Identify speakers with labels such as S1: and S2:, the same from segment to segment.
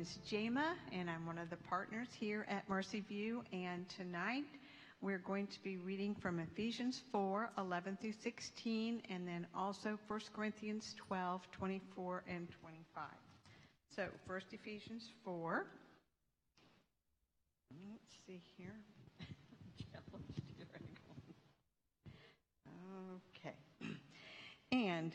S1: is Jama, and I'm one of the partners here at Mercy View. And tonight we're going to be reading from Ephesians 4 11 through 16, and then also 1 Corinthians 12 24 and 25. So, first Ephesians 4. Let's see here. okay. And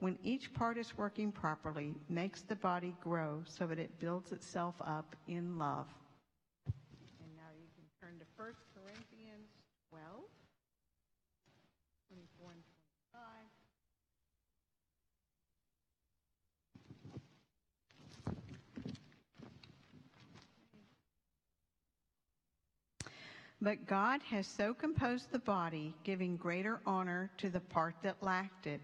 S1: when each part is working properly, makes the body grow so that it builds itself up in love. And now you can turn to 1 Corinthians 12, 24 and 25. But God has so composed the body, giving greater honor to the part that lacked it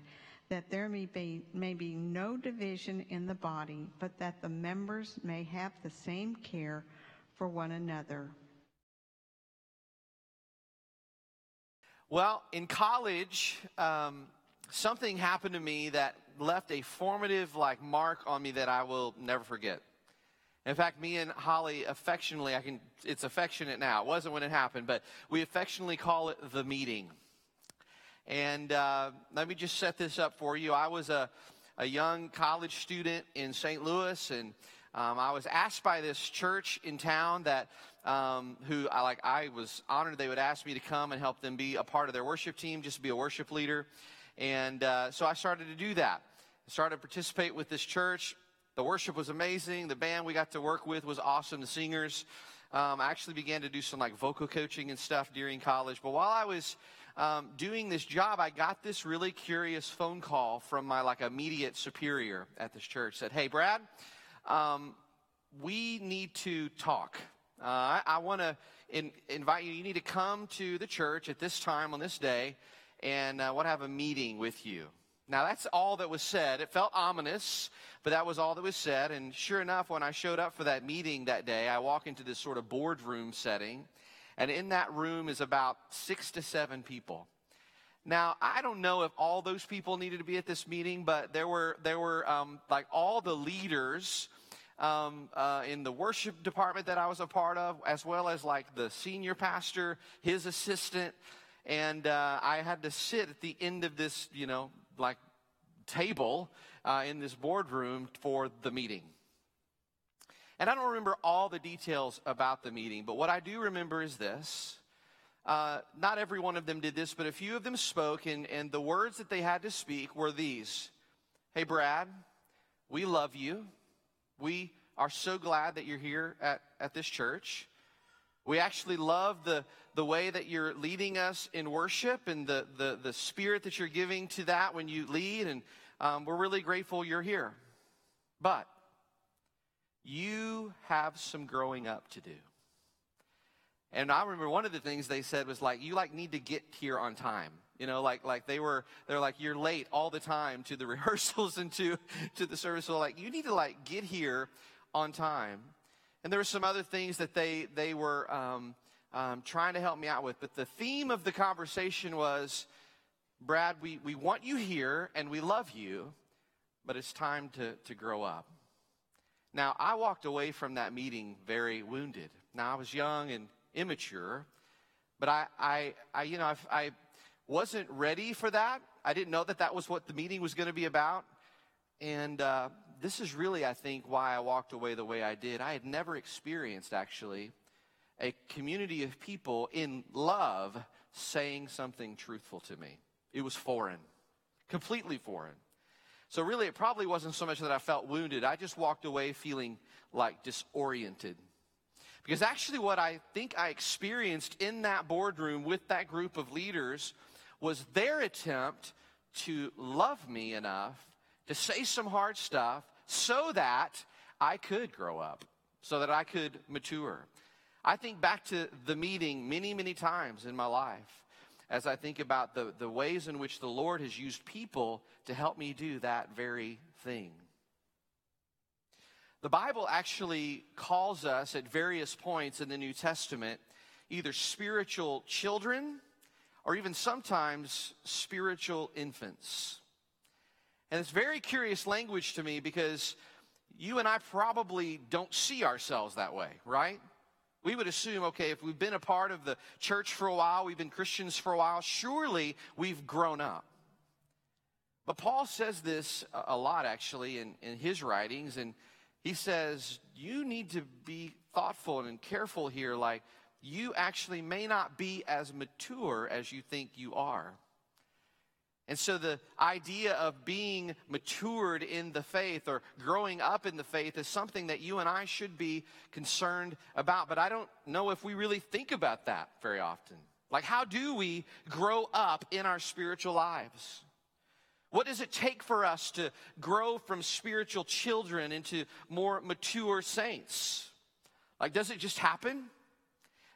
S1: that there may be, may be no division in the body, but that the members may have the same care for one another.
S2: Well, in college, um, something happened to me that left a formative like mark on me that I will never forget. In fact, me and Holly affectionately, I can, it's affectionate now. It wasn't when it happened, but we affectionately call it the meeting. And uh, let me just set this up for you. I was a, a young college student in St. Louis, and um, I was asked by this church in town that um, who I like. I was honored they would ask me to come and help them be a part of their worship team, just be a worship leader. And uh, so I started to do that. I started to participate with this church. The worship was amazing. The band we got to work with was awesome. The singers. Um, I actually began to do some like vocal coaching and stuff during college. But while I was um, doing this job, I got this really curious phone call from my like immediate superior at this church. Said, "Hey, Brad, um, we need to talk. Uh, I, I want to in, invite you. You need to come to the church at this time on this day, and uh, want to have a meeting with you." Now, that's all that was said. It felt ominous, but that was all that was said. And sure enough, when I showed up for that meeting that day, I walk into this sort of boardroom setting. And in that room is about six to seven people. Now, I don't know if all those people needed to be at this meeting, but there were, there were um, like all the leaders um, uh, in the worship department that I was a part of, as well as like the senior pastor, his assistant. And uh, I had to sit at the end of this, you know, like table uh, in this boardroom for the meeting. And I don't remember all the details about the meeting, but what I do remember is this. Uh, not every one of them did this, but a few of them spoke, and, and the words that they had to speak were these Hey, Brad, we love you. We are so glad that you're here at, at this church. We actually love the, the way that you're leading us in worship and the, the, the spirit that you're giving to that when you lead, and um, we're really grateful you're here. But you have some growing up to do. And I remember one of the things they said was like, you like need to get here on time. You know, like like they were they're like you're late all the time to the rehearsals and to to the service. So like you need to like get here on time. And there were some other things that they they were um, um, trying to help me out with. But the theme of the conversation was, Brad, we, we want you here and we love you, but it's time to, to grow up. Now, I walked away from that meeting very wounded. Now, I was young and immature, but I, I, I you know, I, I wasn't ready for that. I didn't know that that was what the meeting was going to be about. And uh, this is really, I think, why I walked away the way I did. I had never experienced, actually, a community of people in love saying something truthful to me. It was foreign, completely foreign. So, really, it probably wasn't so much that I felt wounded. I just walked away feeling like disoriented. Because actually, what I think I experienced in that boardroom with that group of leaders was their attempt to love me enough to say some hard stuff so that I could grow up, so that I could mature. I think back to the meeting many, many times in my life as I think about the, the ways in which the Lord has used people to help me do that very thing. The Bible actually calls us at various points in the New Testament either spiritual children or even sometimes spiritual infants. And it's very curious language to me because you and I probably don't see ourselves that way, right? We would assume, okay, if we've been a part of the church for a while, we've been Christians for a while, surely we've grown up. But Paul says this a lot, actually, in, in his writings, and he says, you need to be thoughtful and careful here, like, you actually may not be as mature as you think you are. And so the idea of being matured in the faith or growing up in the faith is something that you and I should be concerned about. But I don't know if we really think about that very often. Like, how do we grow up in our spiritual lives? What does it take for us to grow from spiritual children into more mature saints? Like, does it just happen?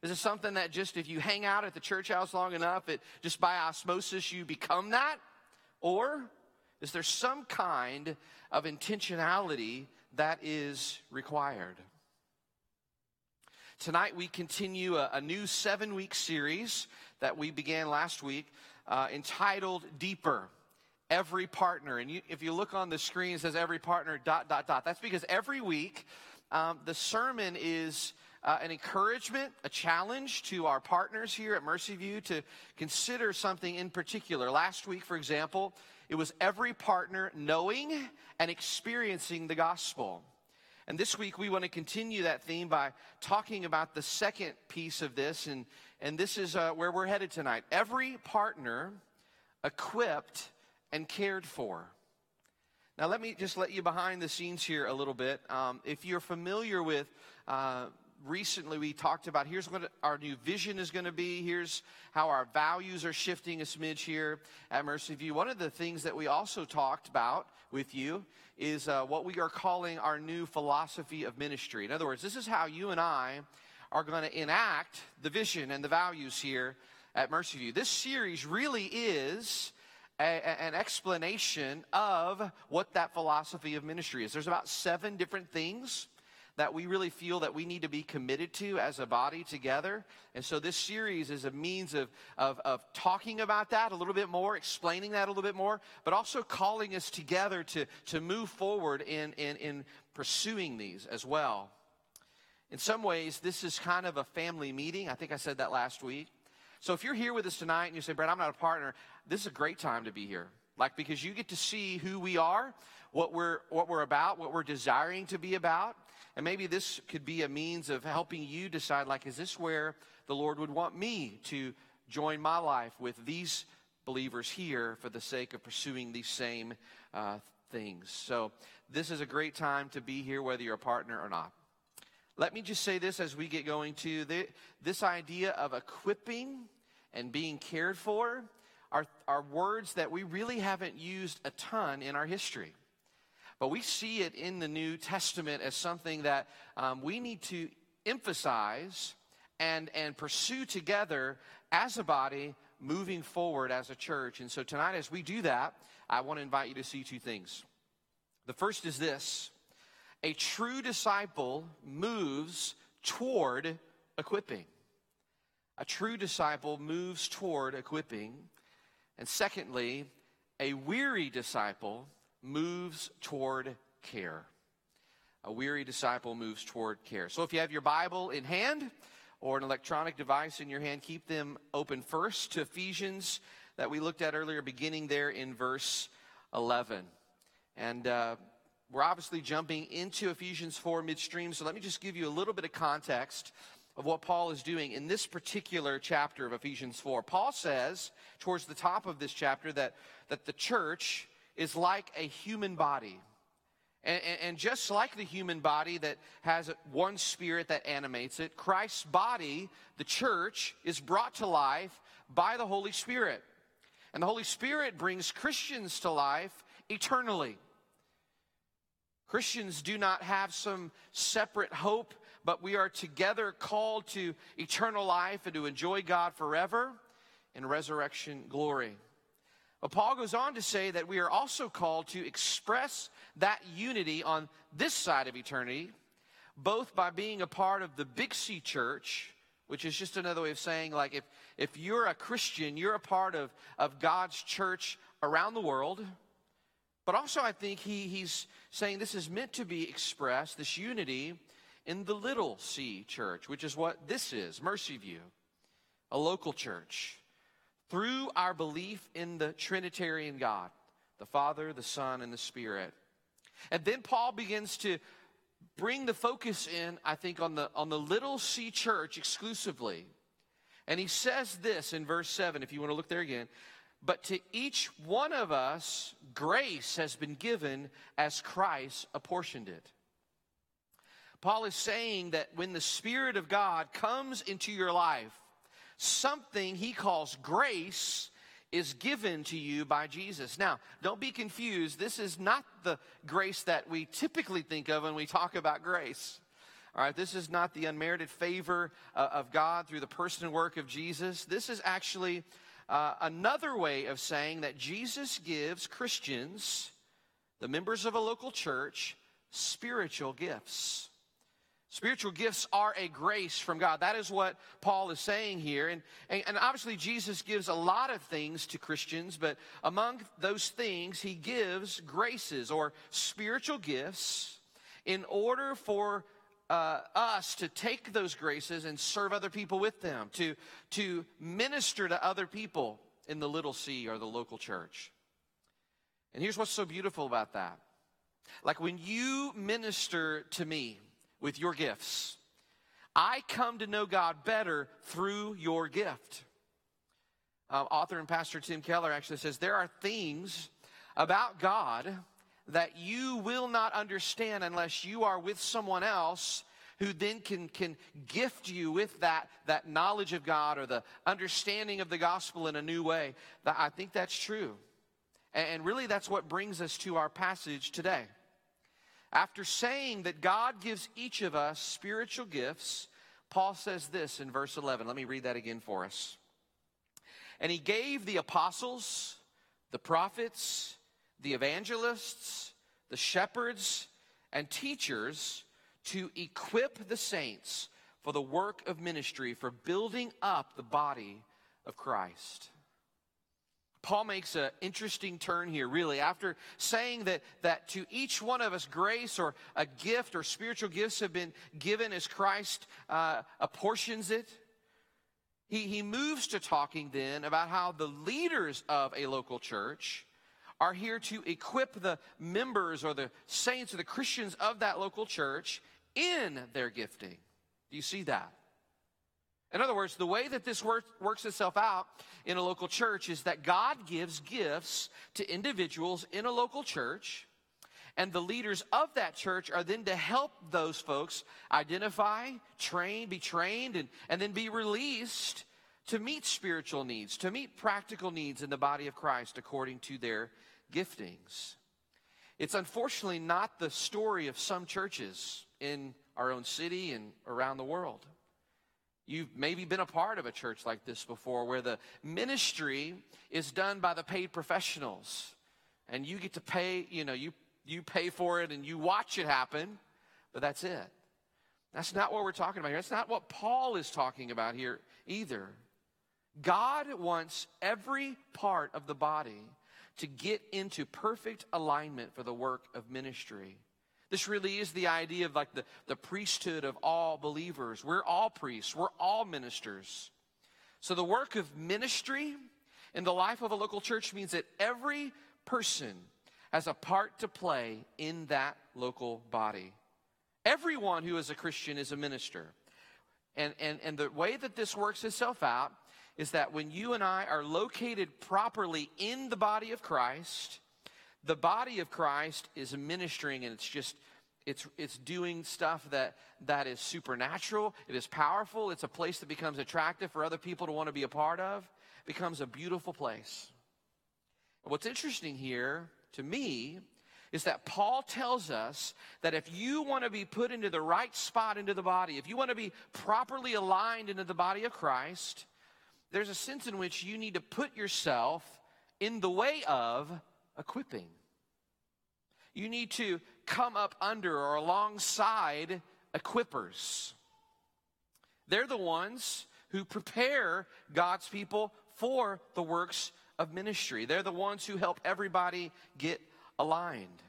S2: Is it something that just if you hang out at the church house long enough, it just by osmosis you become that? Or is there some kind of intentionality that is required? Tonight we continue a, a new seven week series that we began last week uh, entitled Deeper every partner. And you, if you look on the screen, it says every partner, dot, dot, dot. That's because every week um, the sermon is uh, an encouragement, a challenge to our partners here at Mercy View to consider something in particular. Last week, for example, it was every partner knowing and experiencing the gospel. And this week, we want to continue that theme by talking about the second piece of this, and, and this is uh, where we're headed tonight. Every partner equipped and cared for. Now, let me just let you behind the scenes here a little bit. Um, if you're familiar with uh, recently we talked about here's what our new vision is going to be. Here's how our values are shifting a smidge here at Mercy View. One of the things that we also talked about with you is uh, what we are calling our new philosophy of ministry. In other words, this is how you and I are going to enact the vision and the values here at Mercy View. This series really is a, an explanation of what that philosophy of ministry is. There's about seven different things that we really feel that we need to be committed to as a body together. And so this series is a means of, of, of talking about that a little bit more, explaining that a little bit more, but also calling us together to, to move forward in, in, in pursuing these as well. In some ways, this is kind of a family meeting. I think I said that last week. So if you're here with us tonight and you say, Brad, I'm not a partner, this is a great time to be here. Like, because you get to see who we are, what we're, what we're about, what we're desiring to be about. And maybe this could be a means of helping you decide, like, is this where the Lord would want me to join my life with these believers here for the sake of pursuing these same uh, things? So, this is a great time to be here, whether you're a partner or not. Let me just say this as we get going to the, this idea of equipping and being cared for are, are words that we really haven't used a ton in our history. But we see it in the New Testament as something that um, we need to emphasize and, and pursue together as a body moving forward as a church. And so tonight, as we do that, I want to invite you to see two things. The first is this a true disciple moves toward equipping. A true disciple moves toward equipping. And secondly, a weary disciple moves toward care. A weary disciple moves toward care. So if you have your Bible in hand or an electronic device in your hand, keep them open first to Ephesians that we looked at earlier, beginning there in verse 11. And uh, we're obviously jumping into Ephesians 4 midstream, so let me just give you a little bit of context of what Paul is doing in this particular chapter of Ephesians 4. Paul says, towards the top of this chapter, that, that the church is like a human body. And, and, just like the human body that has one spirit that animates it, Christ's body, the church, is brought to life by the Holy Spirit. And the Holy Spirit brings Christians to life eternally. Christians do not have some separate hope, but we are together called to eternal life and to enjoy God forever in resurrection glory. But Paul goes on to say that we are also called to express that unity on this side of eternity, both by being a part of the Big C church, which is just another way of saying, like, if, if you're a Christian, you're a part of, of God's church around the world. But also, I think he, he's saying this is meant to be expressed, this unity, in the little C church, which is what this is Mercy View, a local church. Through our belief in the Trinitarian God, the Father, the Son, and the Spirit. And then Paul begins to bring the focus in, I think, on the, on the little C church exclusively. And he says this in verse 7, if you want to look there again. But to each one of us, grace has been given as Christ apportioned it. Paul is saying that when the Spirit of God comes into your life, something he calls grace is given to you by Jesus. Now, don't be confused. This is not the grace that we typically think of when we talk about grace. All right, this is not the unmerited favor uh, of God through the person and work of Jesus. This is actually uh, another way of saying that Jesus gives Christians, the members of a local church, spiritual gifts. Spiritual gifts are a grace from God. That is what Paul is saying here. And, and, and, obviously, Jesus gives a lot of things to Christians, but among those things, he gives graces or spiritual gifts in order for uh, us to take those graces and serve other people with them, to, to minister to other people in the little c or the local church. And here's what's so beautiful about that. Like when you minister to me with your gifts, I come to know God better through your gift. Uh, author and pastor Tim Keller actually says there are things about God that you will not understand unless you are with someone else who then can, can gift you with that, that knowledge of God or the understanding of the gospel in a new way. I think that's true. And really, that's what brings us to our passage today. After saying that God gives each of us spiritual gifts, Paul says this in verse 11. Let me read that again for us. And he gave the apostles, the prophets, the evangelists, the shepherds, and teachers to equip the saints for the work of ministry, for building up the body of Christ. Paul makes an interesting turn here, really. After saying that, that to each one of us, grace or a gift or spiritual gifts have been given as Christ uh, apportions it, he, he moves to talking then about how the leaders of a local church are here to equip the members or the saints or the Christians of that local church in their gifting. Do you see that? In other words, the way that this work, works itself out in a local church is that God gives gifts to individuals in a local church, and the leaders of that church are then to help those folks identify, train, be trained, and, and then be released to meet spiritual needs, to meet practical needs in the body of Christ according to their giftings. It's unfortunately not the story of some churches in our own city and around the world. You've maybe been a part of a church like this before where the ministry is done by the paid professionals and you get to pay, you know, you, you pay for it and you watch it happen, but that's it. That's not what we're talking about here. That's not what Paul is talking about here either. God wants every part of the body to get into perfect alignment for the work of ministry. This really is the idea of like the, the priesthood of all believers. We're all priests, we're all ministers. So the work of ministry in the life of a local church means that every person has a part to play in that local body. Everyone who is a Christian is a minister. And, and, and the way that this works itself out is that when you and I are located properly in the body of Christ, the body of Christ is ministering and it's just it's it's doing stuff that that is supernatural, it is powerful, it's a place that becomes attractive for other people to want to be a part of, becomes a beautiful place. What's interesting here to me is that Paul tells us that if you want to be put into the right spot into the body, if you want to be properly aligned into the body of Christ, there's a sense in which you need to put yourself in the way of equipping. You need to come up under or alongside equippers. They're the ones who prepare God's people for the works of ministry. They're the ones who help everybody get aligned.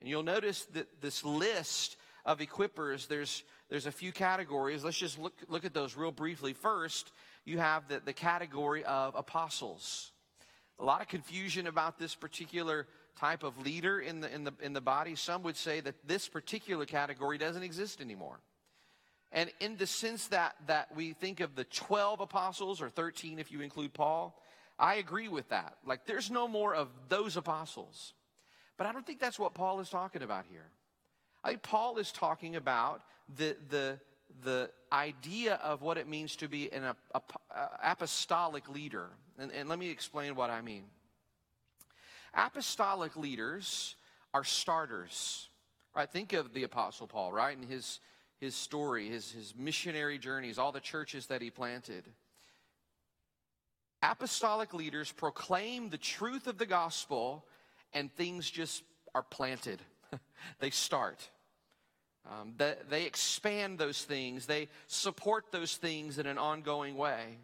S2: And you'll notice that this list of equippers, there's, there's a few categories. Let's just look, look at those real briefly. First, you have the, the category of apostles. A lot of confusion about this particular type of leader in the, in the, in the body. Some would say that this particular category doesn't exist anymore. And in the sense that, that we think of the 12 apostles, or 13 if you include Paul, I agree with that. Like, there's no more of those apostles. But I don't think that's what Paul is talking about here. I think Paul is talking about the, the, the idea of what it means to be an a, a, uh, apostolic leader. And, and let me explain what I mean. Apostolic leaders are starters. Right? Think of the Apostle Paul, right? And his, his story, his, his missionary journeys, all the churches that he planted. Apostolic leaders proclaim the truth of the gospel, and things just are planted. they start. Um, they, they expand those things, they support those things in an ongoing way.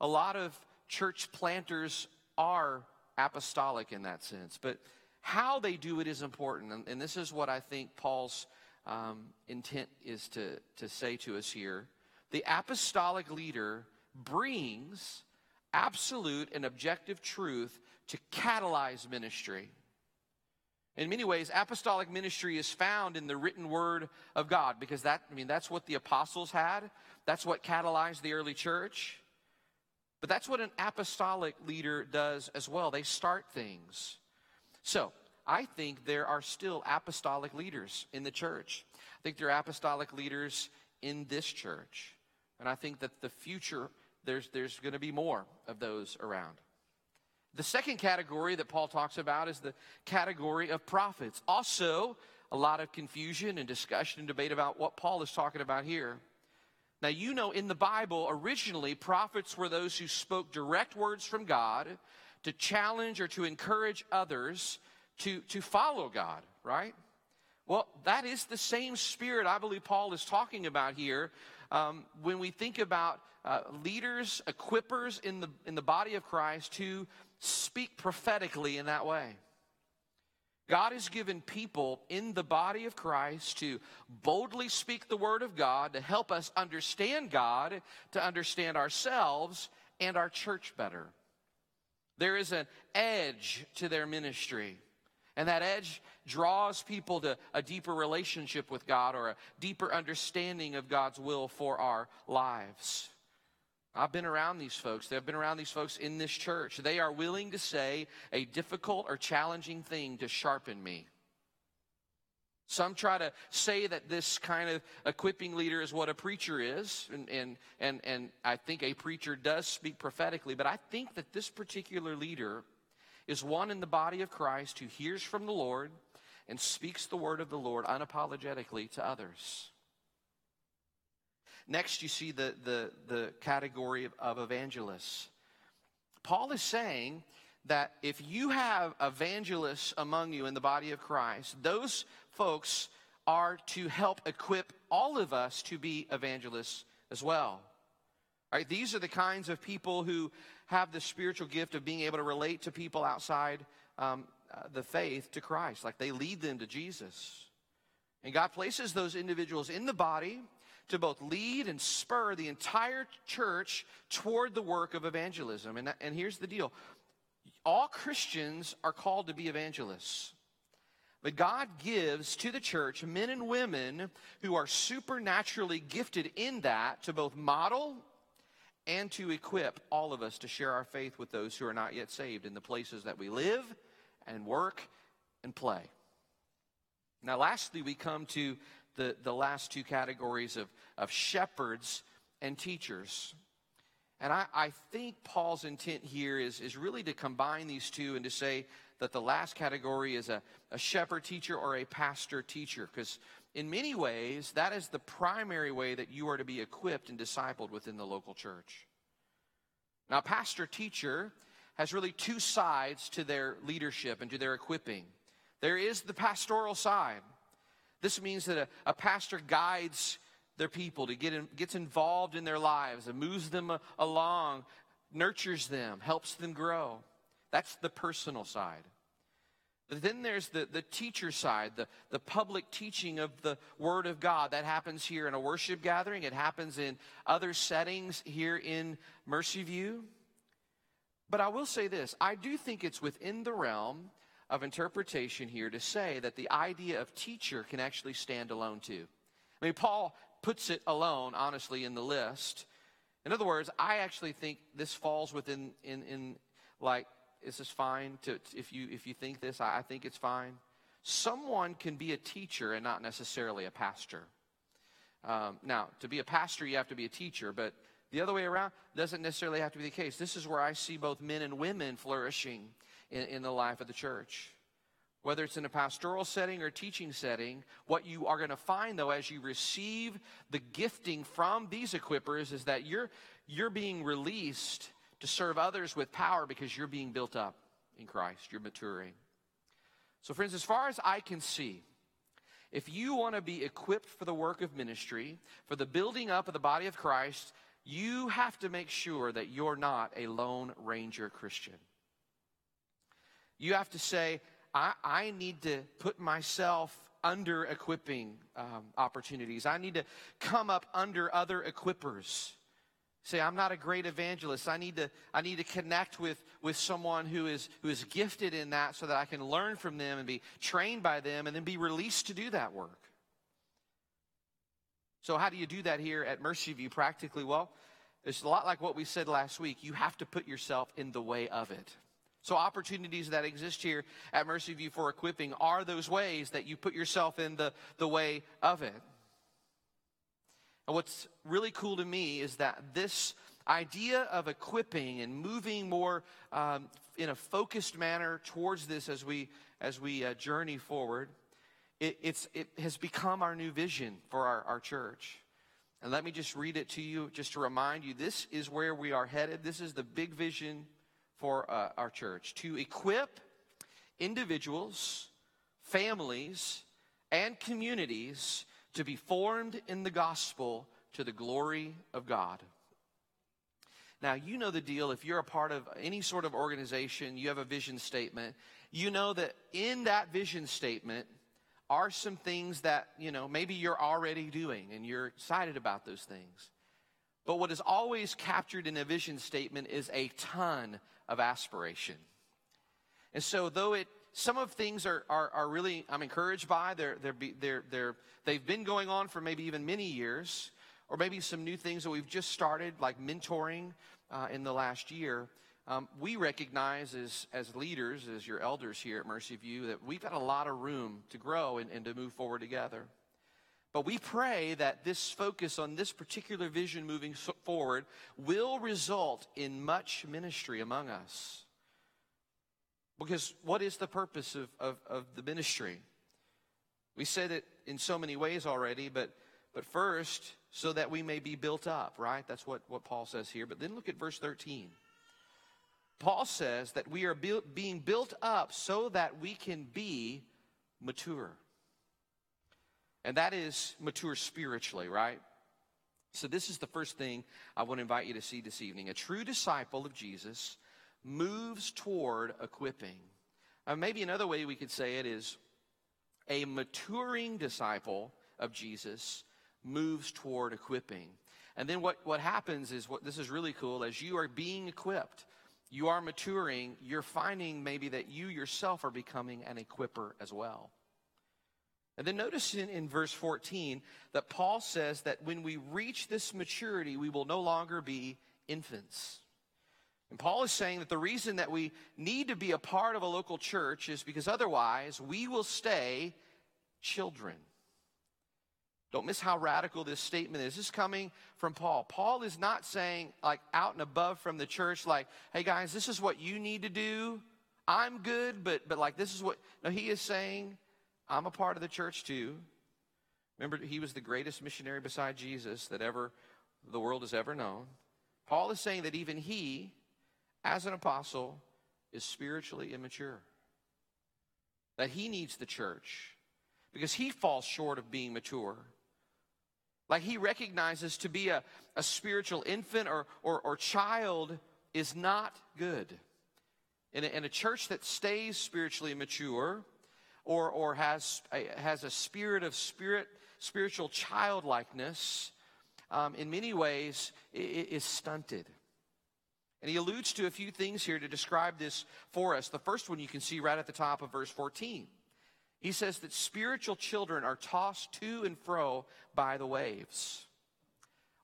S2: A lot of church planters are apostolic in that sense, but how they do it is important. And, and this is what I think Paul's um, intent is to, to say to us here. The apostolic leader brings absolute and objective truth to catalyze ministry. In many ways, apostolic ministry is found in the written word of God because that, I mean, that's what the apostles had. That's what catalyzed the early church. But that's what an apostolic leader does as well. They start things. So, I think there are still apostolic leaders in the church. I think there are apostolic leaders in this church. And I think that the future, there's, there's going to be more of those around. The second category that Paul talks about is the category of prophets. Also, a lot of confusion and discussion and debate about what Paul is talking about here. Now, you know, in the Bible, originally, prophets were those who spoke direct words from God to challenge or to encourage others to, to follow God, right? Well, that is the same spirit I believe Paul is talking about here um, when we think about uh, leaders, equippers in the, in the body of Christ who speak prophetically in that way. God has given people in the body of Christ to boldly speak the word of God to help us understand God, to understand ourselves and our church better. There is an edge to their ministry. And that edge draws people to a deeper relationship with God or a deeper understanding of God's will for our lives. I've been around these folks. They've been around these folks in this church. They are willing to say a difficult or challenging thing to sharpen me. Some try to say that this kind of equipping leader is what a preacher is, and, and, and, and I think a preacher does speak prophetically, but I think that this particular leader is one in the body of Christ who hears from the Lord and speaks the word of the Lord unapologetically to others. Next, you see the, the, the category of, of evangelists. Paul is saying that if you have evangelists among you in the body of Christ, those folks are to help equip all of us to be evangelists as well. All right, these are the kinds of people who have the spiritual gift of being able to relate to people outside um, uh, the faith to Christ. Like they lead them to Jesus. And God places those individuals in the body to both lead and spur the entire church toward the work of evangelism. And, and here's the deal all Christians are called to be evangelists. But God gives to the church men and women who are supernaturally gifted in that to both model and to equip all of us to share our faith with those who are not yet saved in the places that we live and work and play. Now, lastly, we come to the, the last two categories of, of shepherds and teachers. And I, I think Paul's intent here is, is really to combine these two and to say that the last category is a, a shepherd teacher or a pastor teacher, because in many ways, that is the primary way that you are to be equipped and discipled within the local church. Now, pastor teacher has really two sides to their leadership and to their equipping. There is the pastoral side. This means that a, a pastor guides their people to get in, gets involved in their lives and moves them along, nurtures them, helps them grow. That's the personal side. But then there's the, the teacher side, the, the public teaching of the Word of God. That happens here in a worship gathering. It happens in other settings here in Mercy View. But I will say this I do think it's within the realm of interpretation here to say that the idea of teacher can actually stand alone too. I mean, Paul puts it alone, honestly, in the list. In other words, I actually think this falls within in, in like is this fine to if you if you think this I, I think it's fine someone can be a teacher and not necessarily a pastor um, now to be a pastor you have to be a teacher but the other way around doesn't necessarily have to be the case this is where i see both men and women flourishing in, in the life of the church whether it's in a pastoral setting or teaching setting what you are going to find though as you receive the gifting from these equippers is that you're you're being released to serve others with power because you're being built up in Christ. You're maturing. So, friends, as far as I can see, if you want to be equipped for the work of ministry, for the building up of the body of Christ, you have to make sure that you're not a lone ranger Christian. You have to say, I, I need to put myself under equipping um, opportunities. I need to come up under other equippers. Say, I'm not a great evangelist. I need to, I need to connect with, with someone who is, who is gifted in that so that I can learn from them and be trained by them and then be released to do that work. So, how do you do that here at Mercy View practically? Well, it's a lot like what we said last week. You have to put yourself in the way of it. So, opportunities that exist here at Mercy View for equipping are those ways that you put yourself in the, the way of it. And what's really cool to me is that this idea of equipping and moving more um, in a focused manner towards this as we as we uh, journey forward, it, it's it has become our new vision for our, our church. And let me just read it to you, just to remind you, this is where we are headed. This is the big vision for uh, our church to equip individuals, families, and communities to be formed in the gospel to the glory of God. Now, you know the deal. If you're a part of any sort of organization, you have a vision statement. You know that in that vision statement are some things that, you know, maybe you're already doing and you're excited about those things. But what is always captured in a vision statement is a ton of aspiration. And so, though it some of things are, are, are really I'm encouraged by. They're, they're, they're, they're, they've been going on for maybe even many years, or maybe some new things that we've just started, like mentoring uh, in the last year. Um, we recognize as, as leaders, as your elders here at Mercy View, that we've got a lot of room to grow and, and to move forward together. But we pray that this focus on this particular vision moving forward will result in much ministry among us. Because what is the purpose of, of, of the ministry? We said it in so many ways already, but, but first, so that we may be built up, right? That's what, what Paul says here. But then look at verse 13. Paul says that we are being built up so that we can be mature. And that is mature spiritually, right? So, this is the first thing I want to invite you to see this evening. A true disciple of Jesus moves toward equipping. Uh, maybe another way we could say it is a maturing disciple of Jesus moves toward equipping. And then what, what happens is what this is really cool as you are being equipped, you are maturing, you're finding maybe that you yourself are becoming an equiper as well. And then notice in, in verse 14 that Paul says that when we reach this maturity, we will no longer be infants. And Paul is saying that the reason that we need to be a part of a local church is because otherwise we will stay children. Don't miss how radical this statement is. This is coming from Paul. Paul is not saying, like, out and above from the church, like, hey guys, this is what you need to do. I'm good, but, but like, this is what. No, he is saying, I'm a part of the church too. Remember, he was the greatest missionary beside Jesus that ever the world has ever known. Paul is saying that even he, as an apostle, is spiritually immature. That he needs the church because he falls short of being mature. Like he recognizes to be a, a spiritual infant or, or, or child is not good. In a, in a church that stays spiritually mature, or, or has, a, has a spirit of spirit, spiritual childlikeness, um, in many ways is stunted. And he alludes to a few things here to describe this for us. The first one you can see right at the top of verse 14. He says that spiritual children are tossed to and fro by the waves.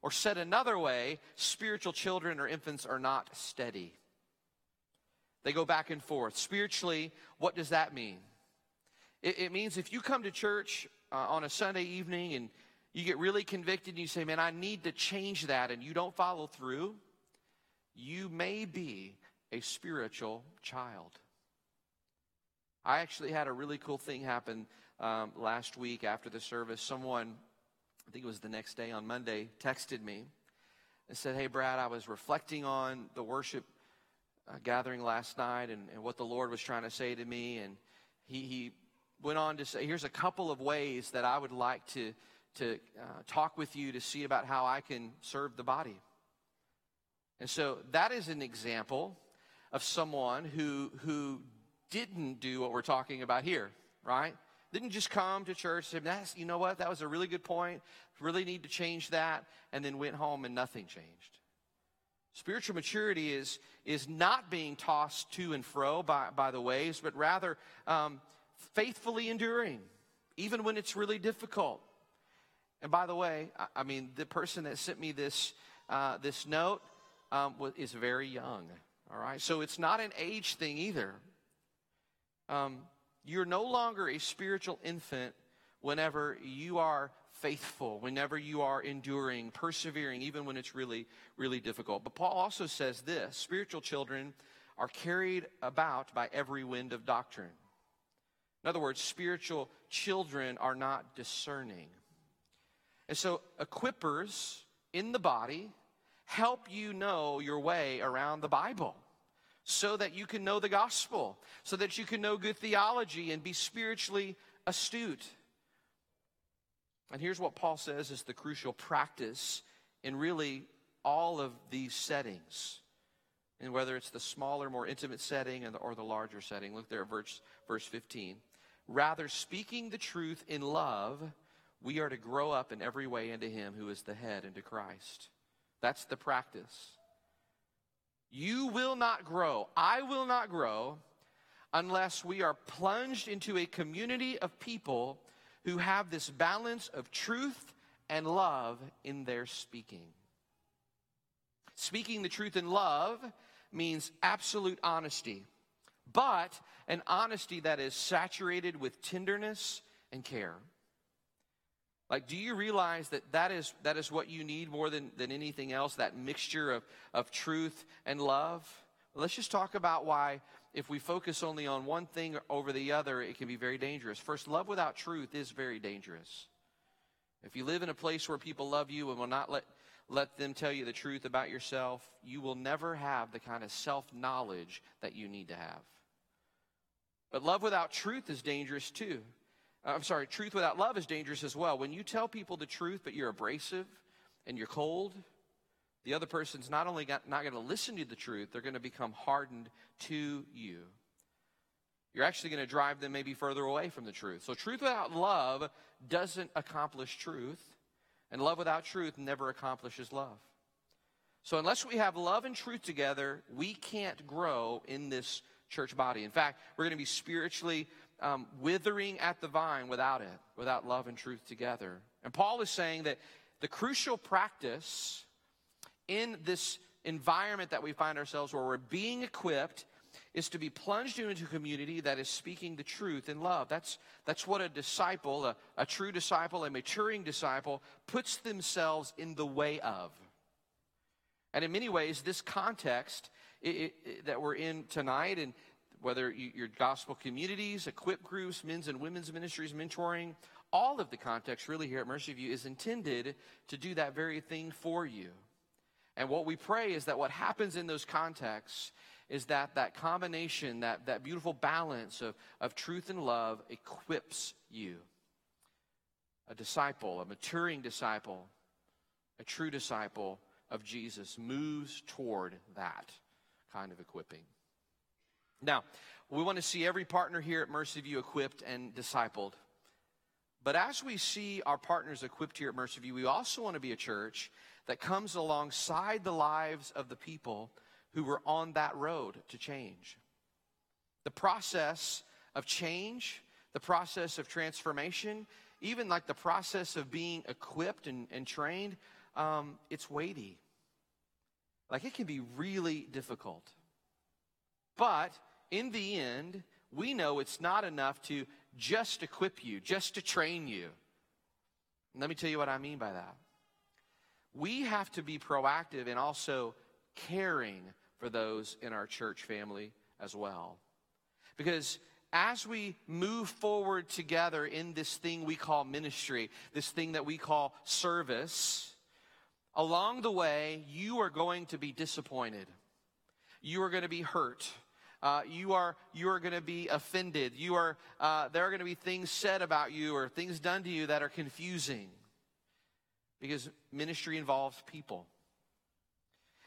S2: Or said another way, spiritual children or infants are not steady. They go back and forth. Spiritually, what does that mean? It, it means if you come to church uh, on a Sunday evening and you get really convicted and you say, man, I need to change that, and you don't follow through, you may be a spiritual child. I actually had a really cool thing happen um, last week after the service. Someone, I think it was the next day on Monday, texted me and said, Hey, Brad, I was reflecting on the worship uh, gathering last night and, and, what the Lord was trying to say to me. And he, he went on to say, here's a couple of ways that I would like to, to uh, talk with you to see about how I can serve the body. And so that is an example of someone who, who didn't do what we're talking about here, right? Didn't just come to church and say, That's, you know what, that was a really good point. Really need to change that. And then went home and nothing changed. Spiritual maturity is, is not being tossed to and fro by, by the waves, but rather um, faithfully enduring, even when it's really difficult. And by the way, I, I mean, the person that sent me this, uh, this note um, is very young. All right. So it's not an age thing either. Um, you're no longer a spiritual infant whenever you are faithful, whenever you are enduring, persevering, even when it's really, really difficult. But Paul also says this spiritual children are carried about by every wind of doctrine. In other words, spiritual children are not discerning. And so, equippers in the body help you know your way around the Bible so that you can know the gospel, so that you can know good theology and be spiritually astute. And here's what Paul says is the crucial practice in really all of these settings. And whether it's the smaller, more intimate setting or the larger setting. Look there at verse, verse 15. Rather, speaking the truth in love, we are to grow up in every way into Him who is the head, into Christ. That's the practice. You will not grow, I will not grow, unless we are plunged into a community of people who have this balance of truth and love in their speaking. Speaking the truth in love means absolute honesty but an honesty that is saturated with tenderness and care. Like, do you realize that that is, that is what you need more than, than anything else, that mixture of, of truth and love? Let's just talk about why, if we focus only on one thing over the other, it can be very dangerous. First, love without truth is very dangerous. If you live in a place where people love you and will not let, let them tell you the truth about yourself, you will never have the kind of self knowledge that you need to have. But love without truth is dangerous too. Uh, I'm sorry, truth without love is dangerous as well. When you tell people the truth, but you're abrasive and you're cold, the other person's not only got, not going to listen to the truth, they're going to become hardened to you. You're actually going to drive them maybe further away from the truth. So, truth without love doesn't accomplish truth, and love without truth never accomplishes love. So, unless we have love and truth together, we can't grow in this church body. In fact, we're going to be spiritually um, withering at the vine without it, without love and truth together. And Paul is saying that the crucial practice in this environment that we find ourselves where we're being equipped is to be plunged into a community that is speaking the truth in love. That's, that's what a disciple, a, a true disciple, a maturing disciple, puts themselves in the way of. And in many ways, this context it, it, that we're in tonight, and whether you, your gospel communities, equip groups, men's and women's ministries, mentoring, all of the context really here at Mercy View is intended to do that very thing for you. And what we pray is that what happens in those contexts is that that combination, that, that beautiful balance of, of truth and love equips you. A disciple, a maturing disciple, a true disciple of Jesus moves toward that kind of equipping. Now, we want to see every partner here at Mercy View equipped and discipled. But as we see our partners equipped here at Mercy View, we also want to be a church that comes alongside the lives of the people who were on that road to change. The process of change, the process of transformation, even like the process of being equipped and, and trained, um, it's weighty. Like it can be really difficult. But in the end, we know it's not enough to just equip you, just to train you. And let me tell you what I mean by that. We have to be proactive and also caring for those in our church family as well. Because as we move forward together in this thing we call ministry, this thing that we call service, along the way, you are going to be disappointed. You are going to be hurt. Uh, you are you are going to be offended. You are uh, there are going to be things said about you or things done to you that are confusing, because ministry involves people.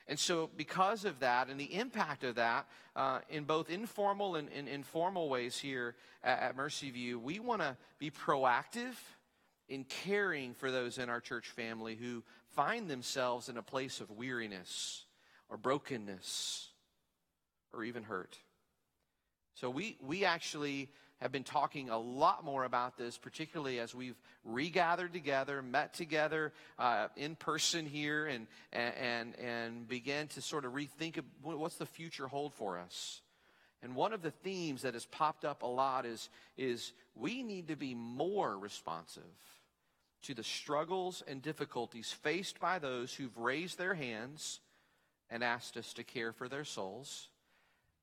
S2: And so, because of that and the impact of that, uh, in both informal and, and informal ways here at, at Mercy View, we want to be proactive in caring for those in our church family who find themselves in a place of weariness or brokenness or even hurt. So, we, we actually have been talking a lot more about this, particularly as we've regathered together, met together uh, in person here, and, and, and began to sort of rethink what's the future hold for us. And one of the themes that has popped up a lot is, is we need to be more responsive to the struggles and difficulties faced by those who've raised their hands and asked us to care for their souls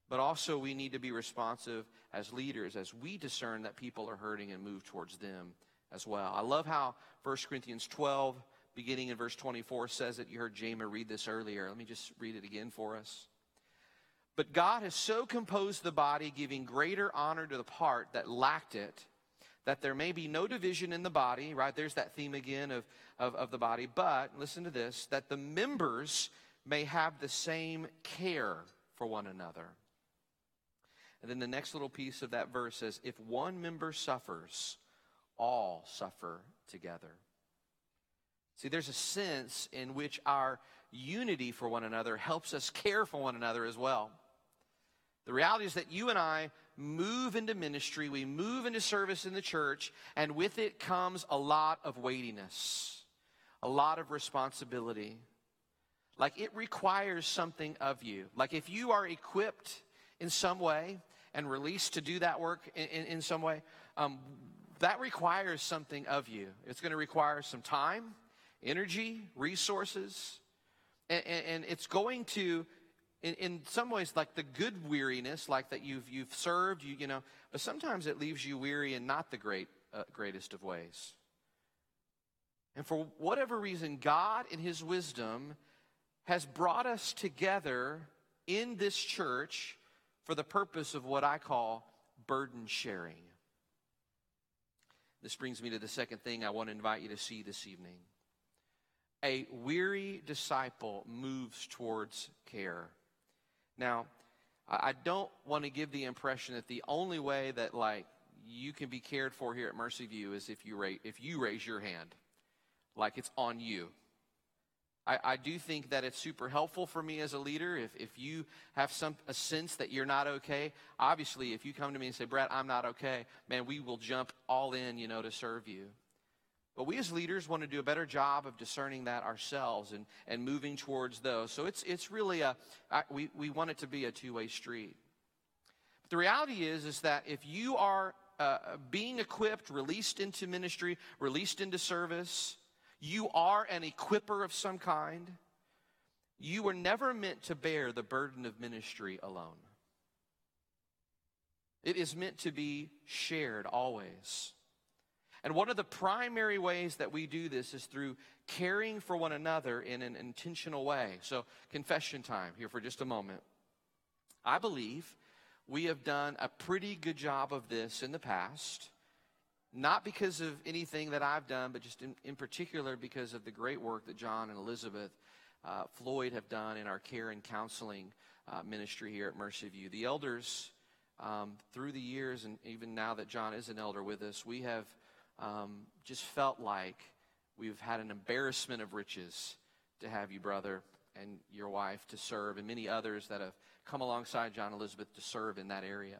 S2: but also, we need to be responsive as leaders as we discern that people are hurting and move towards them as well. I love how 1 Corinthians 12, beginning in verse 24, says it. You heard Jama read this earlier. Let me just read it again for us. But God has so composed the body, giving greater honor to the part that lacked it, that there may be no division in the body, right? There's that theme again of, of, of the body. But, listen to this, that the members may have the same care for one another. And then the next little piece of that verse says, If one member suffers, all suffer together. See, there's a sense in which our unity for one another helps us care for one another as well. The reality is that you and I move into ministry, we move into service in the church, and with it comes a lot of weightiness, a lot of responsibility. Like it requires something of you. Like if you are equipped in some way, and released to do that work in, in, in some way, um, that requires something of you. It's going to require some time, energy, resources, and, and, it's going to, in, in, some ways, like the good weariness, like that you've you've served, you you know, but sometimes it leaves you weary in not the great uh, greatest of ways. And for whatever reason, God, in His wisdom, has brought us together in this church for the purpose of what I call burden sharing. This brings me to the second thing I want to invite you to see this evening. A weary disciple moves towards care. Now, I don't want to give the impression that the only way that like you can be cared for here at Mercy View is if you if you raise your hand, like it's on you. I, I do think that it's super helpful for me as a leader. If, if you have some a sense that you're not okay, obviously, if you come to me and say, Brett, I'm not okay, man, we will jump all in, you know, to serve you. But we as leaders want to do a better job of discerning that ourselves and, and moving towards those. So it's, it's really a, I, we, we want it to be a two-way street. But the reality is, is that if you are uh, being equipped, released into ministry, released into service, you are an equiper of some kind. You were never meant to bear the burden of ministry alone. It is meant to be shared always. And one of the primary ways that we do this is through caring for one another in an intentional way. So, confession time here for just a moment. I believe we have done a pretty good job of this in the past. Not because of anything that I've done, but just in, in particular because of the great work that John and Elizabeth uh, Floyd have done in our care and counseling uh, ministry here at Mercy View. The elders, um, through the years, and even now that John is an elder with us, we have um, just felt like we've had an embarrassment of riches to have you, brother, and your wife to serve, and many others that have come alongside John Elizabeth to serve in that area.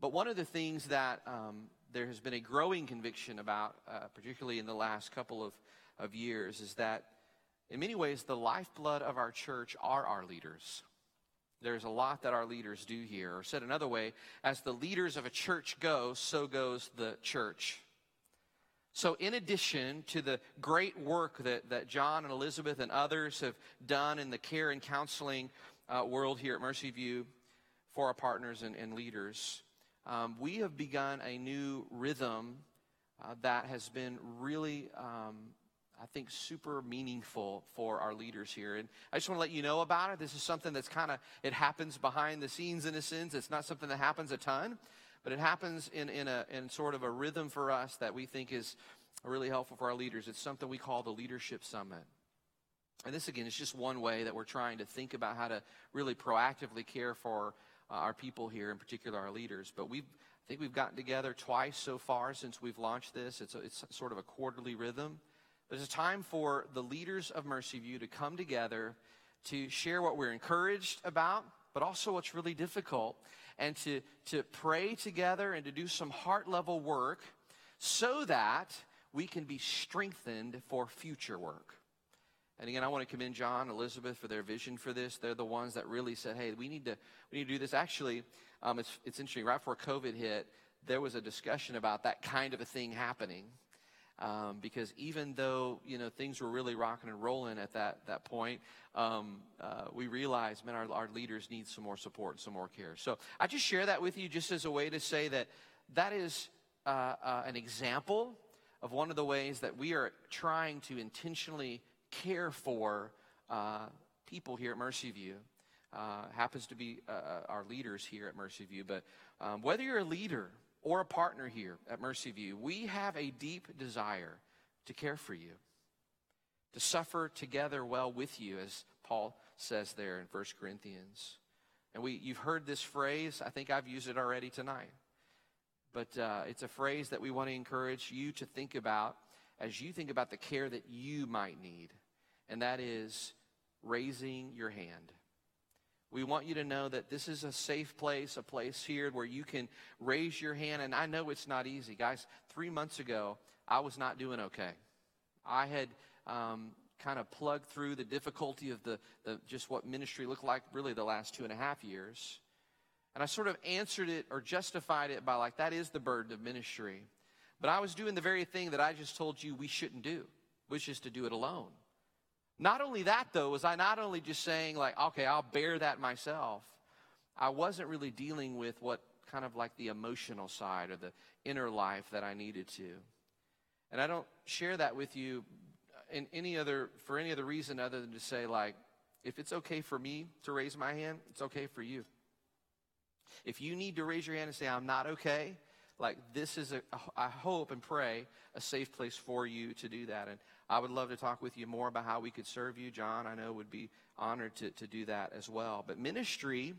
S2: But one of the things that um, there has been a growing conviction about, uh, particularly in the last couple of, of years, is that in many ways the lifeblood of our church are our leaders. There's a lot that our leaders do here. Or said another way, as the leaders of a church go, so goes the church. So, in addition to the great work that, that John and Elizabeth and others have done in the care and counseling uh, world here at Mercy View for our partners and, and leaders, um, we have begun a new rhythm uh, that has been really, um, I think, super meaningful for our leaders here. And I just want to let you know about it. This is something that's kind of, it happens behind the scenes in a sense. It's not something that happens a ton, but it happens in, in, a, in sort of a rhythm for us that we think is really helpful for our leaders. It's something we call the Leadership Summit. And this, again, is just one way that we're trying to think about how to really proactively care for uh, our people here, in particular our leaders. But we've, I think we've gotten together twice so far since we've launched this. It's, a, it's sort of a quarterly rhythm. There's a time for the leaders of Mercy View to come together to share what we're encouraged about, but also what's really difficult, and to, to pray together and to do some heart level work so that we can be strengthened for future work. And again, I want to commend John, Elizabeth for their vision for this. They're the ones that really said, "Hey, we need to we need to do this." Actually, um, it's it's interesting. Right before COVID hit, there was a discussion about that kind of a thing happening. Um, because even though you know things were really rocking and rolling at that that point, um, uh, we realized, man, our, our leaders need some more support, some more care. So I just share that with you, just as a way to say that that is uh, uh, an example of one of the ways that we are trying to intentionally care for uh, people here at Mercy View. Uh, happens to be uh, uh, our leaders here at Mercy View. But um, whether you're a leader or a partner here at Mercy View, we have a deep desire to care for you, to suffer together well with you, as Paul says there in 1 Corinthians. And we, you've heard this phrase. I think I've used it already tonight. But uh, it's a phrase that we want to encourage you to think about as you think about the care that you might need and that is raising your hand. We want you to know that this is a safe place, a place here where you can raise your hand. And I know it's not easy. Guys, three months ago, I was not doing okay. I had um, kind of plugged through the difficulty of the, the just what ministry looked like really the last two and a half years. And I sort of answered it or justified it by like, that is the burden of ministry. But I was doing the very thing that I just told you we shouldn't do, which is to do it alone. Not only that, though, was I not only just saying, like, okay, I'll bear that myself, I wasn't really dealing with what kind of like the emotional side or the inner life that I needed to. And I don't share that with you in any other for any other reason other than to say like if it's okay for me to raise my hand, it's okay for you. If you need to raise your hand and say I'm not okay, like this is a I hope and pray a safe place for you to do that. And I would love to talk with you more about how we could serve you. John, I know, would be honored to, to do that as well. But ministry,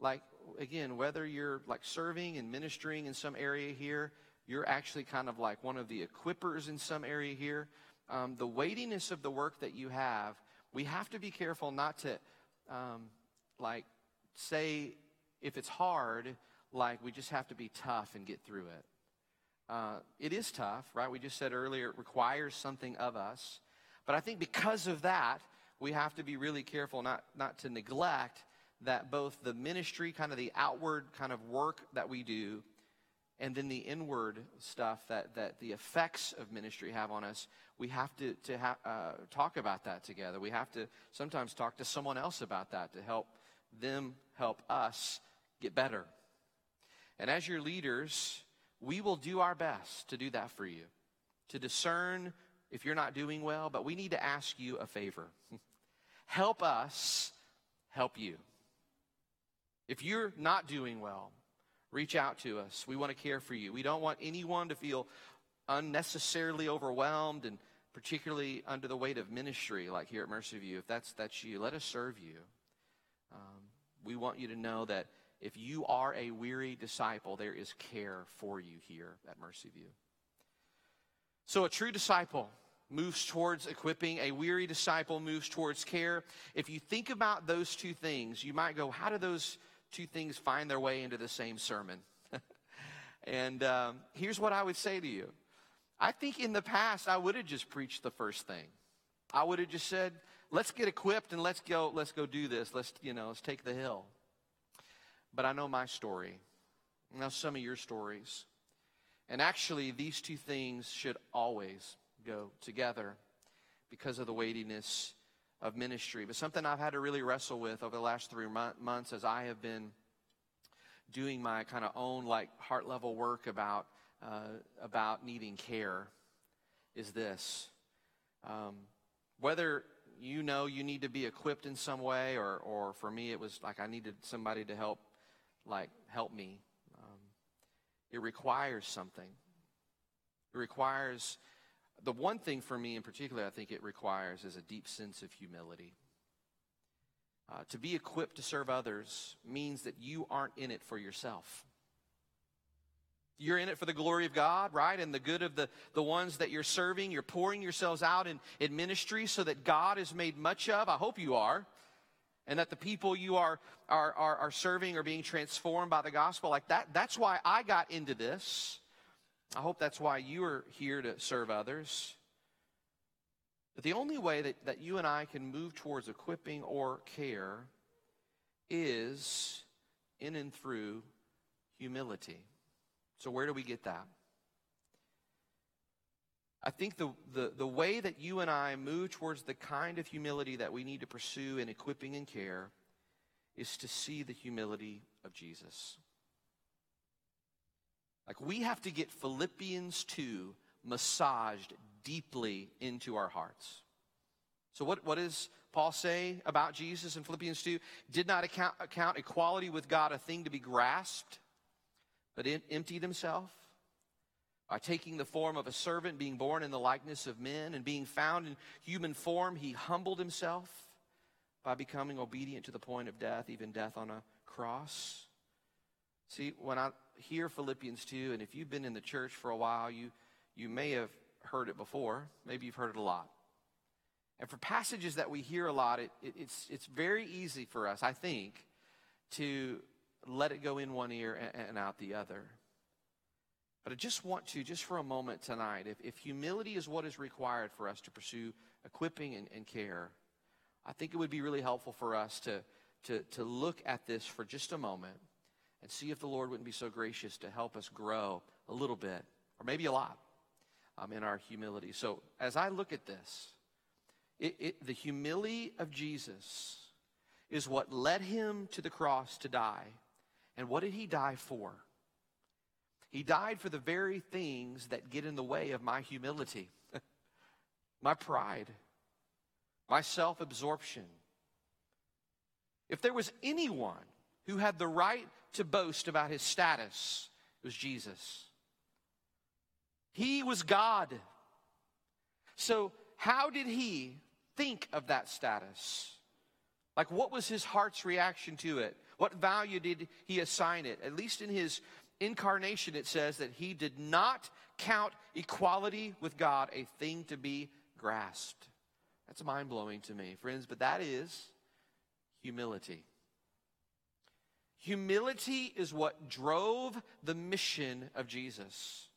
S2: like, again, whether you're like serving and ministering in some area here, you're actually kind of like one of the equippers in some area here. um, the weightiness of the work that you have, we have to be careful not to, um, like, say if it's hard, like we just have to be tough and get through it. Uh, it is tough, right? We just said earlier, it requires something of us. But I think because of that, we have to be really careful not, not to neglect that both the ministry, kind of the outward kind of work that we do, and then the inward stuff that, that the effects of ministry have on us, we have to, to ha- uh, talk about that together. We have to sometimes talk to someone else about that to help them help us get better. And as your leaders, we will do our best to do that for you, to discern if you're not doing well, but we need to ask you a favor. help us help you. If you're not doing well, reach out to us. We want to care for you. We don't want anyone to feel unnecessarily overwhelmed and particularly under the weight of ministry like here at Mercy View. If that's, that's you, let us serve you. Um, we want you to know that if you are a weary disciple, there is care for you here at Mercy View. So, a true disciple moves towards equipping, a weary disciple moves towards care. If you think about those two things, you might go, How do those two things find their way into the same sermon? and um, here's what I would say to you I think in the past, I would have just preached the first thing. I would have just said, let's get equipped and let's go, let's go do this. Let's, you know, let's take the hill. But I know my story. Now, some of your stories. And actually, these two things should always go together because of the weightiness of ministry. But something I've had to really wrestle with over the last three months as I have been doing my kind of own like heart level work about uh, about needing care is this: um, whether you know you need to be equipped in some way, or or for me it was like I needed somebody to help, like help me. Um, it requires something. It requires the one thing for me in particular, I think it requires is a deep sense of humility. Uh, to be equipped to serve others means that you aren't in it for yourself. You're in it for the glory of God, right? And the good of the, the ones that you're serving. You're pouring yourselves out in, in ministry so that God is made much of. I hope you are. And that the people you are, are, are, are serving are being transformed by the gospel. Like that, that's why I got into this. I hope that's why you are here to serve others. But the only way that, that you and I can move towards equipping or care is in and through humility. So, where do we get that? I think the, the, the way that you and I move towards the kind of humility that we need to pursue in equipping and care is to see the humility of Jesus. Like we have to get Philippians 2 massaged deeply into our hearts. So, what, what does Paul say about Jesus in Philippians 2? Did not account, account equality with God a thing to be grasped, but emptied himself by taking the form of a servant, being born in the likeness of men, and being found in human form, he humbled himself by becoming obedient to the point of death, even death on a cross. See, when I hear Philippians 2, and if you've been in the church for a while, you, you may have heard it before. Maybe you've heard it a lot. And for passages that we hear a lot, it, it, it's, it's very easy for us, I think, to let it go in one ear and, and out the other. But I just want to, just for a moment tonight, if, if humility is what is required for us to pursue equipping and, and care, I think it would be really helpful for us to, to, to look at this for just a moment and see if the Lord wouldn't be so gracious to help us grow a little bit, or maybe a lot, um, in our humility. So as I look at this, it, it, the humility of Jesus is what led him to the cross to die. And what did he die for? He died for the very things that get in the way of my humility, my pride, my self absorption. If there was anyone who had the right to boast about his status, it was Jesus. He was God. So, how did he think of that status? Like, what was his heart's reaction to it? What value did he assign it? At least in his incarnation, it says that he did not count equality with God a thing to be grasped. That's mind blowing to me, friends, but that is humility. Humility is what drove the mission of Jesus.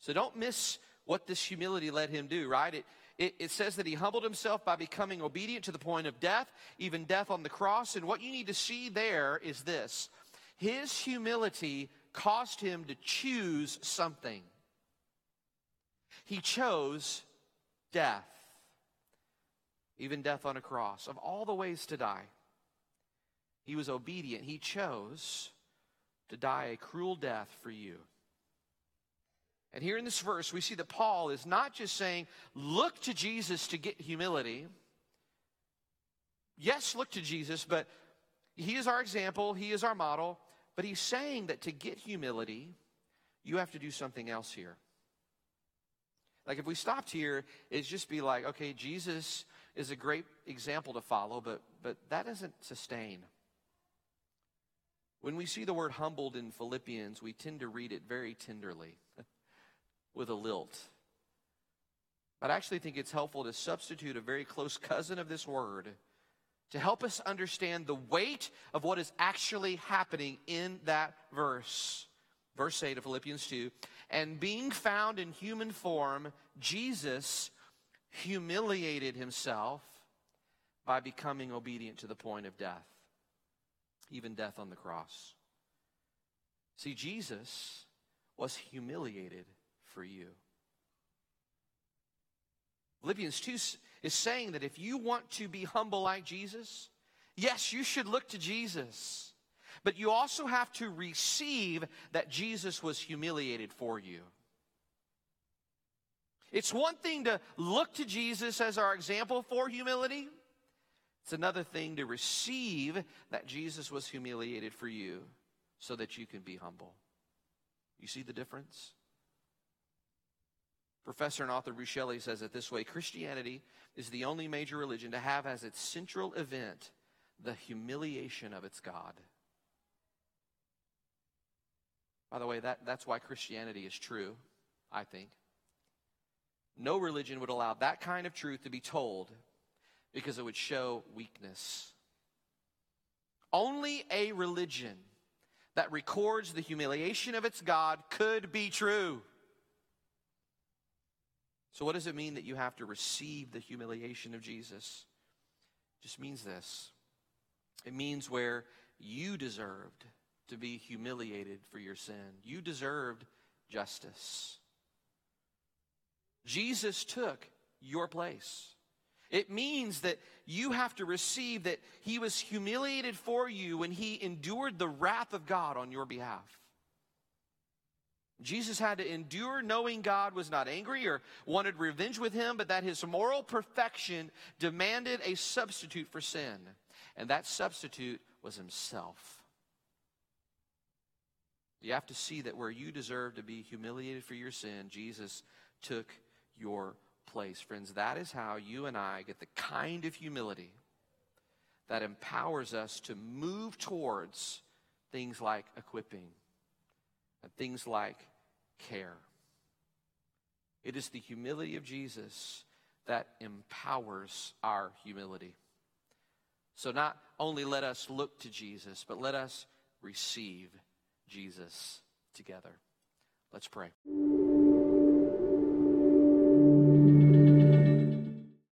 S2: So don't miss what this humility let him do, right? It, it, it, says that he humbled himself by becoming obedient to the point of death, even death on the cross. And what you need to see there is this his humility caused him to choose something. He chose death, even death on a cross, of all the ways to die. He was obedient. He chose to die a cruel death for you. And here in this verse, we see that Paul is not just saying, look to Jesus to get humility. Yes, look to Jesus, but he is our example, he is our model. But he's saying that to get humility, you have to do something else here. Like if we stopped here, it'd just be like, okay, Jesus is a great example to follow, but but that doesn't sustain. When we see the word humbled in Philippians, we tend to read it very tenderly, with a lilt. But I actually think it's helpful to substitute a very close cousin of this word to help us understand the weight of what is actually happening in that verse. Verse 8 of Philippians 2 And being found in human form, Jesus humiliated himself by becoming obedient to the point of death, even death on the cross. See, Jesus was humiliated for you. Philippians 2 is saying that if you want to be humble like Jesus, yes, you should look to Jesus. But you also have to receive that Jesus was humiliated for you. It's one thing to look to Jesus as our example for humility. It's another thing to receive that Jesus was humiliated for you so that you can be humble. You see the difference? Professor and author Bruce Shelley says it this way Christianity is the only major religion to have as its central event the humiliation of its God. By the way, that, that's why Christianity is true, I think. No religion would allow that kind of truth to be told because it would show weakness. Only a religion that records the humiliation of its God could be true. So, what does it mean that you have to receive the humiliation of Jesus? It just means this it means where you deserved to be humiliated for your sin, you deserved justice. Jesus took your place. It means that you have to receive that he was humiliated for you when he endured the wrath of God on your behalf. Jesus had to endure knowing God was not angry or wanted revenge with him, but that his moral perfection demanded a substitute for sin. And that substitute was himself. You have to see that where you deserve to be humiliated for your sin, Jesus took your place. Friends, that is how you and I get the kind of humility that empowers us to move towards things like equipping and things like care. It is the humility of Jesus that empowers our humility. So, not only let us look to Jesus, but let us receive Jesus together. Let's pray.